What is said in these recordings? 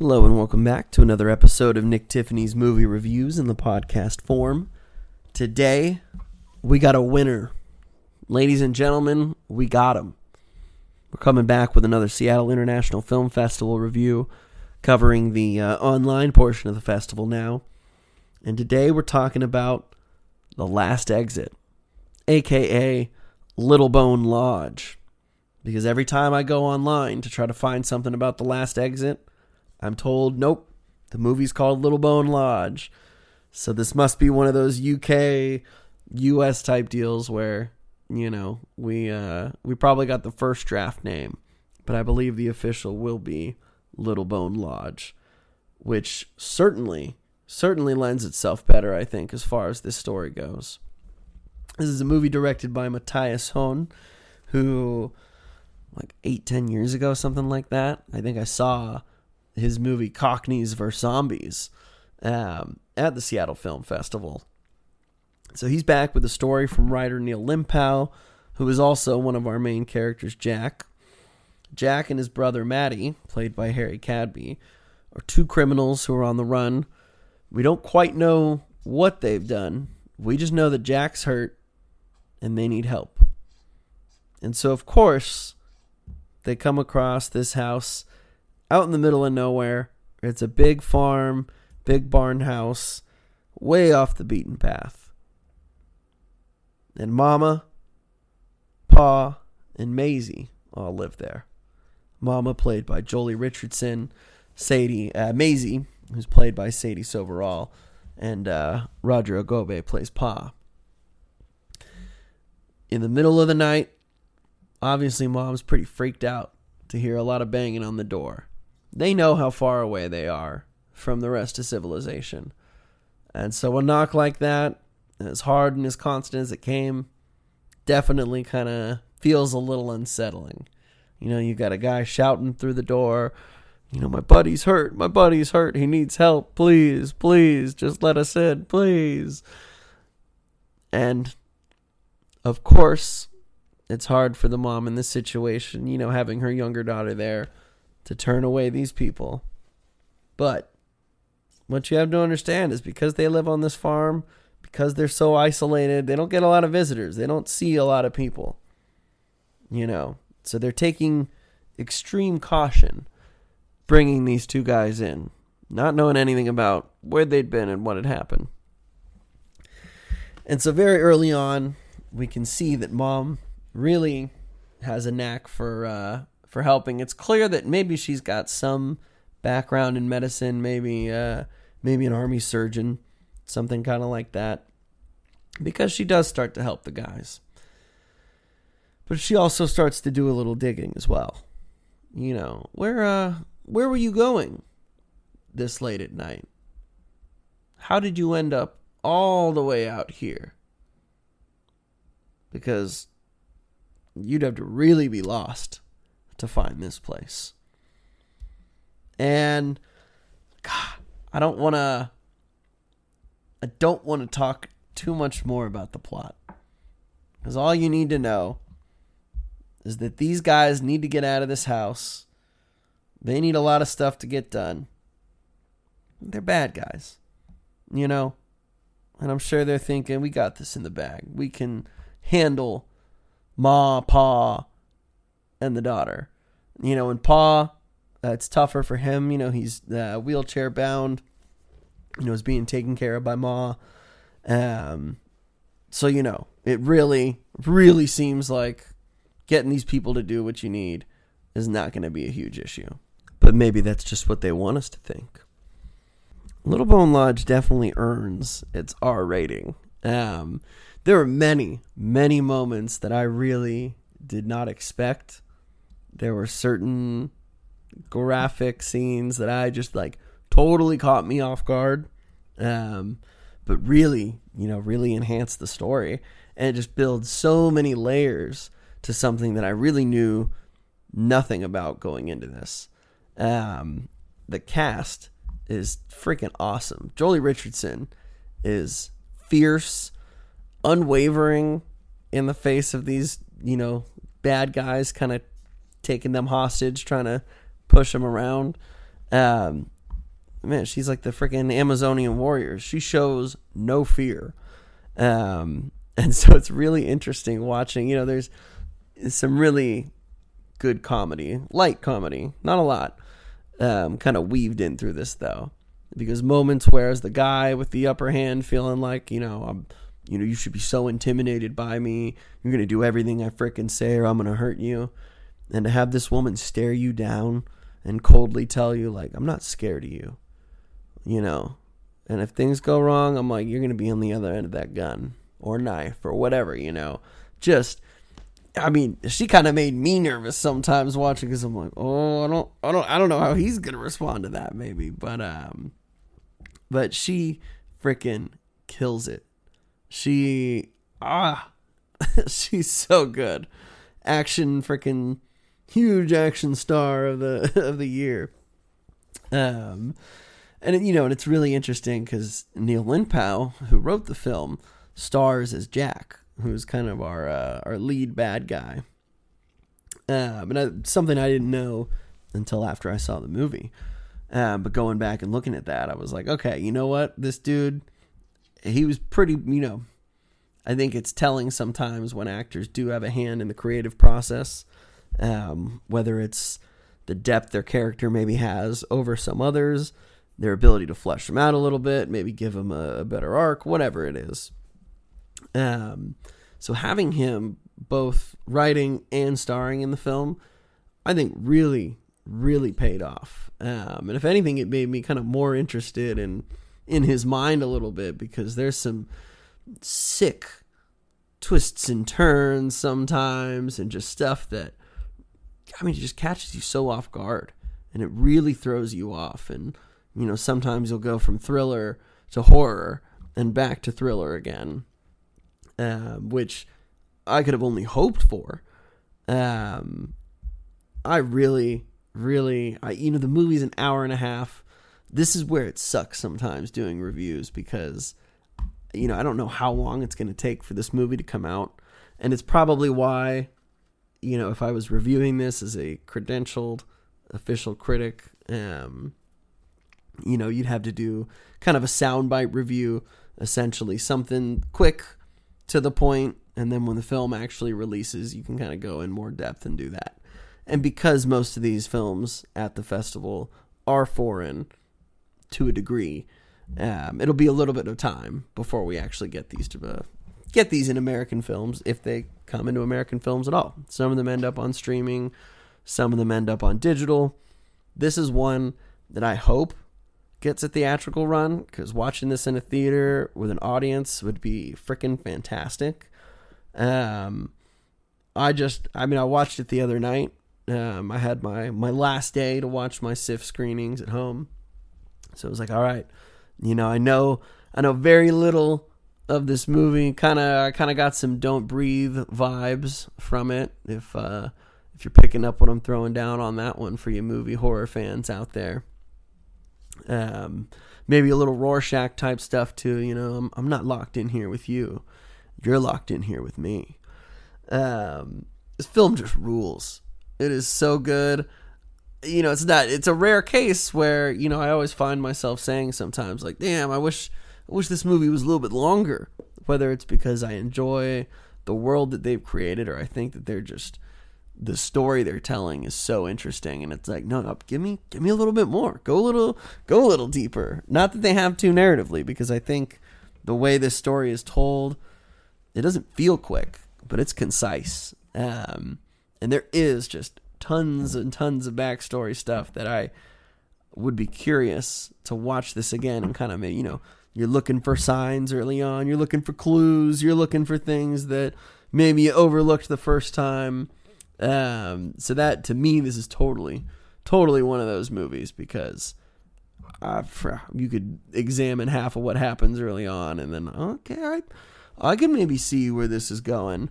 Hello and welcome back to another episode of Nick Tiffany's movie reviews in the podcast form. Today, we got a winner. Ladies and gentlemen, we got him. We're coming back with another Seattle International Film Festival review covering the uh, online portion of the festival now. And today we're talking about The Last Exit, aka Little Bone Lodge. Because every time I go online to try to find something about The Last Exit, I'm told, nope, the movie's called Little Bone Lodge. So this must be one of those UK, US type deals where, you know, we uh, we probably got the first draft name, but I believe the official will be Little Bone Lodge, which certainly certainly lends itself better, I think, as far as this story goes. This is a movie directed by Matthias Hoene, who like eight, ten years ago, something like that. I think I saw his movie Cockneys vs. Zombies um, at the Seattle Film Festival. So he's back with a story from writer Neil Linpow, who is also one of our main characters, Jack. Jack and his brother Matty, played by Harry Cadby, are two criminals who are on the run. We don't quite know what they've done. We just know that Jack's hurt and they need help. And so, of course, they come across this house out in the middle of nowhere. It's a big farm, big barn house, way off the beaten path. And Mama, Pa, and Maisie all live there. Mama, played by Joely Richardson, Sadie, uh, Maisie, who's played by Sadie Soverall, and uh, Roger Ajogbe plays Pa. In the middle of the night, obviously, Mom's pretty freaked out to hear a lot of banging on the door. They know how far away they are from the rest of civilization. And so a knock like that, as hard and as constant as it came, definitely kind of feels a little unsettling. You know, you got a guy shouting through the door, you know, my buddy's hurt, my buddy's hurt, he needs help, please, please, just let us in, please. And of course, it's hard for the mom in this situation, you know, having her younger daughter there to turn away these people. But what you have to understand is because they live on this farm, because they're so isolated, they don't get a lot of visitors. They don't see a lot of people. You know, so they're taking extreme caution bringing these two guys in, not knowing anything about where they'd been and what had happened. And so, very early on, we can see that mom really has a knack for uh, for helping. It's clear that maybe she's got some background in medicine, maybe uh, maybe an army surgeon, something kind of like that, because she does start to help the guys. But she also starts to do a little digging as well. You know, where uh where were you going this late at night? How did you end up all the way out here? Because you'd have to really be lost to find this place. And God, I don't want to I don't want to talk too much more about the plot. Cuz all you need to know is that these guys need to get out of this house. They need a lot of stuff to get done. They're bad guys. You know? And I'm sure they're thinking, we got this in the bag. We can handle Ma, Pa, and the daughter. You know, and Pa, uh, it's tougher for him. You know, he's uh, wheelchair bound. You know, is being taken care of by Ma. Um, so you know, it really, really seems like getting these people to do what you need is not going to be a huge issue. But maybe that's just what they want us to think. Little Bone Lodge definitely earns its R rating. Um, there were many, many moments that I really did not expect. There were certain graphic scenes that I just like totally caught me off guard. Um, but really, you know, really enhanced the story. And it just builds so many layers to something that I really knew nothing about going into this. Um, the cast is freaking awesome. Joely Richardson is fierce, unwavering in the face of these, you know, bad guys kind of taking them hostage, trying to push them around. Um, man, she's like the freaking Amazonian warrior. She shows no fear. Um, and so it's really interesting watching. You know, there's some really good comedy, light comedy, not a lot, um, kind of weaved in through this though, because moments where as the guy with the upper hand feeling like you know I'm, you know you should be so intimidated by me, you're gonna do everything I fricking say or I'm gonna hurt you, and to have this woman stare you down and coldly tell you like I'm not scared of you, you know, and if things go wrong, I'm like you're gonna be on the other end of that gun or knife or whatever, you know, just I mean, she kind of made me nervous sometimes watching because I'm like, oh, I don't, I don't, I don't know how he's gonna respond to that, maybe, but um, but she freaking kills it. She ah, she's so good, action freaking huge action star of the of the year. Um, and you know, and it's really interesting because Neil Linpow, who wrote the film, stars as Jack who's kind of our uh, our lead bad guy. Uh, but I, something I didn't know until after I saw the movie. Uh, but going back and looking at that, I was like, okay, you know what? This dude, he was pretty, you know, I think it's telling sometimes when actors do have a hand in the creative process, um, whether it's the depth their character maybe has over some others, their ability to flesh them out a little bit, maybe give them a, a better arc, whatever it is. Um, so having him both writing and starring in the film, I think really, really paid off. Um, and if anything, it made me kind of more interested in in his mind a little bit because there's some sick twists and turns sometimes, and just stuff that I mean, it just catches you so off guard, and it really throws you off. And you know, sometimes you'll go from thriller to horror and back to thriller again um, which I could have only hoped for. Um, I really, really, I, you know, the movie's an hour and a half. This is where it sucks sometimes doing reviews because, you know, I don't know how long it's going to take for this movie to come out. And it's probably why, you know, if I was reviewing this as a credentialed official critic, um, you know, you'd have to do kind of a soundbite review, essentially something quick to the point, and then when the film actually releases, you can kind of go in more depth and do that. And because most of these films at the festival are foreign to a degree, um, it'll be a little bit of time before we actually get these to uh, get these in American films if they come into American films at all. Some of them end up on streaming, some of them end up on digital. This is one that I hope gets a theatrical run because watching this in a theater with an audience would be freaking fantastic. Um, I just, I mean, I watched it the other night. Um, I had my my last day to watch my SIFF screenings at home, so it was like, all right, you know, I know, I know very little of this movie. Kind of, I kind of got some "Don't Breathe" vibes from it. If uh, if you're picking up what I'm throwing down on that one for you movie horror fans out there. Um, maybe a little Rorschach type stuff too. You know, I'm, I'm not locked in here with you. You're locked in here with me. Um, this film just rules. It is so good. You know, it's not. It's a rare case where you know I always find myself saying sometimes like, "Damn, I wish, I wish this movie was a little bit longer." Whether it's because I enjoy the world that they've created, or I think that they're just the story they're telling is so interesting and it's like no no give me give me a little bit more go a little go a little deeper not that they have to narratively because i think the way this story is told it doesn't feel quick but it's concise um, and there is just tons and tons of backstory stuff that i would be curious to watch this again and kind of you know you're looking for signs early on. You're looking for clues. You're looking for things that maybe you overlooked the first time. Um, so that to me, this is totally, totally one of those movies because uh, you could examine half of what happens early on, and then okay, I, I can maybe see where this is going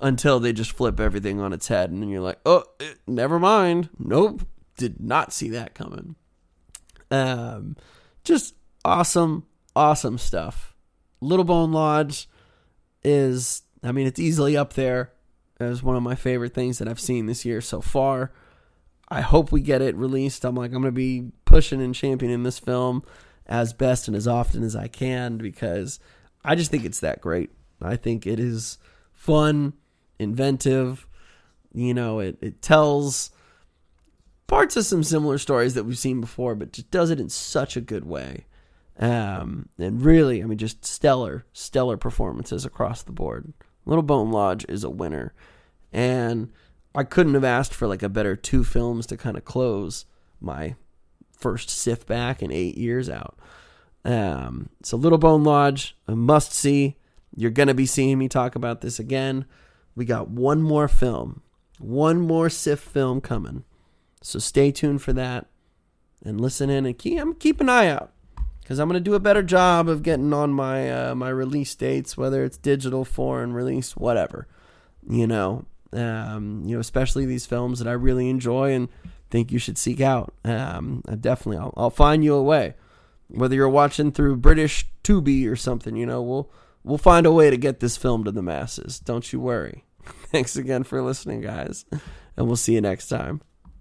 until they just flip everything on its head, and then you're like, oh, eh, never mind, nope, did not see that coming. Um, just awesome, awesome stuff. Little Bone Lodge is, I mean, it's easily up there as one of my favorite things that I've seen this year so far. I hope we get it released. I'm like, I'm going to be pushing and championing this film as best and as often as I can because I just think it's that great. I think it is fun, inventive. You know, it, it tells parts of some similar stories that we've seen before, but just does it in such a good way. Um, and really, I mean, just stellar, stellar performances across the board. Little Bone Lodge is a winner. And I couldn't have asked for like a better two films to kind of close my first SIFF back in eight years out. Um, so Little Bone Lodge, a must see. You're going to be seeing me talk about this again. We got one more film, one more SIFF film coming. So stay tuned for that and listen in and keep, keep an eye out because I'm to do a better job of getting on my uh, my release dates, whether it's digital, foreign release, whatever. You know, um, you know, especially these films that I really enjoy and think you should seek out. Um, I definitely, I'll, I'll find you a way. Whether you're watching through British Tubi or something, you know, we'll we'll find a way to get this film to the masses. Don't you worry. Thanks again for listening, guys, and we'll see you next time.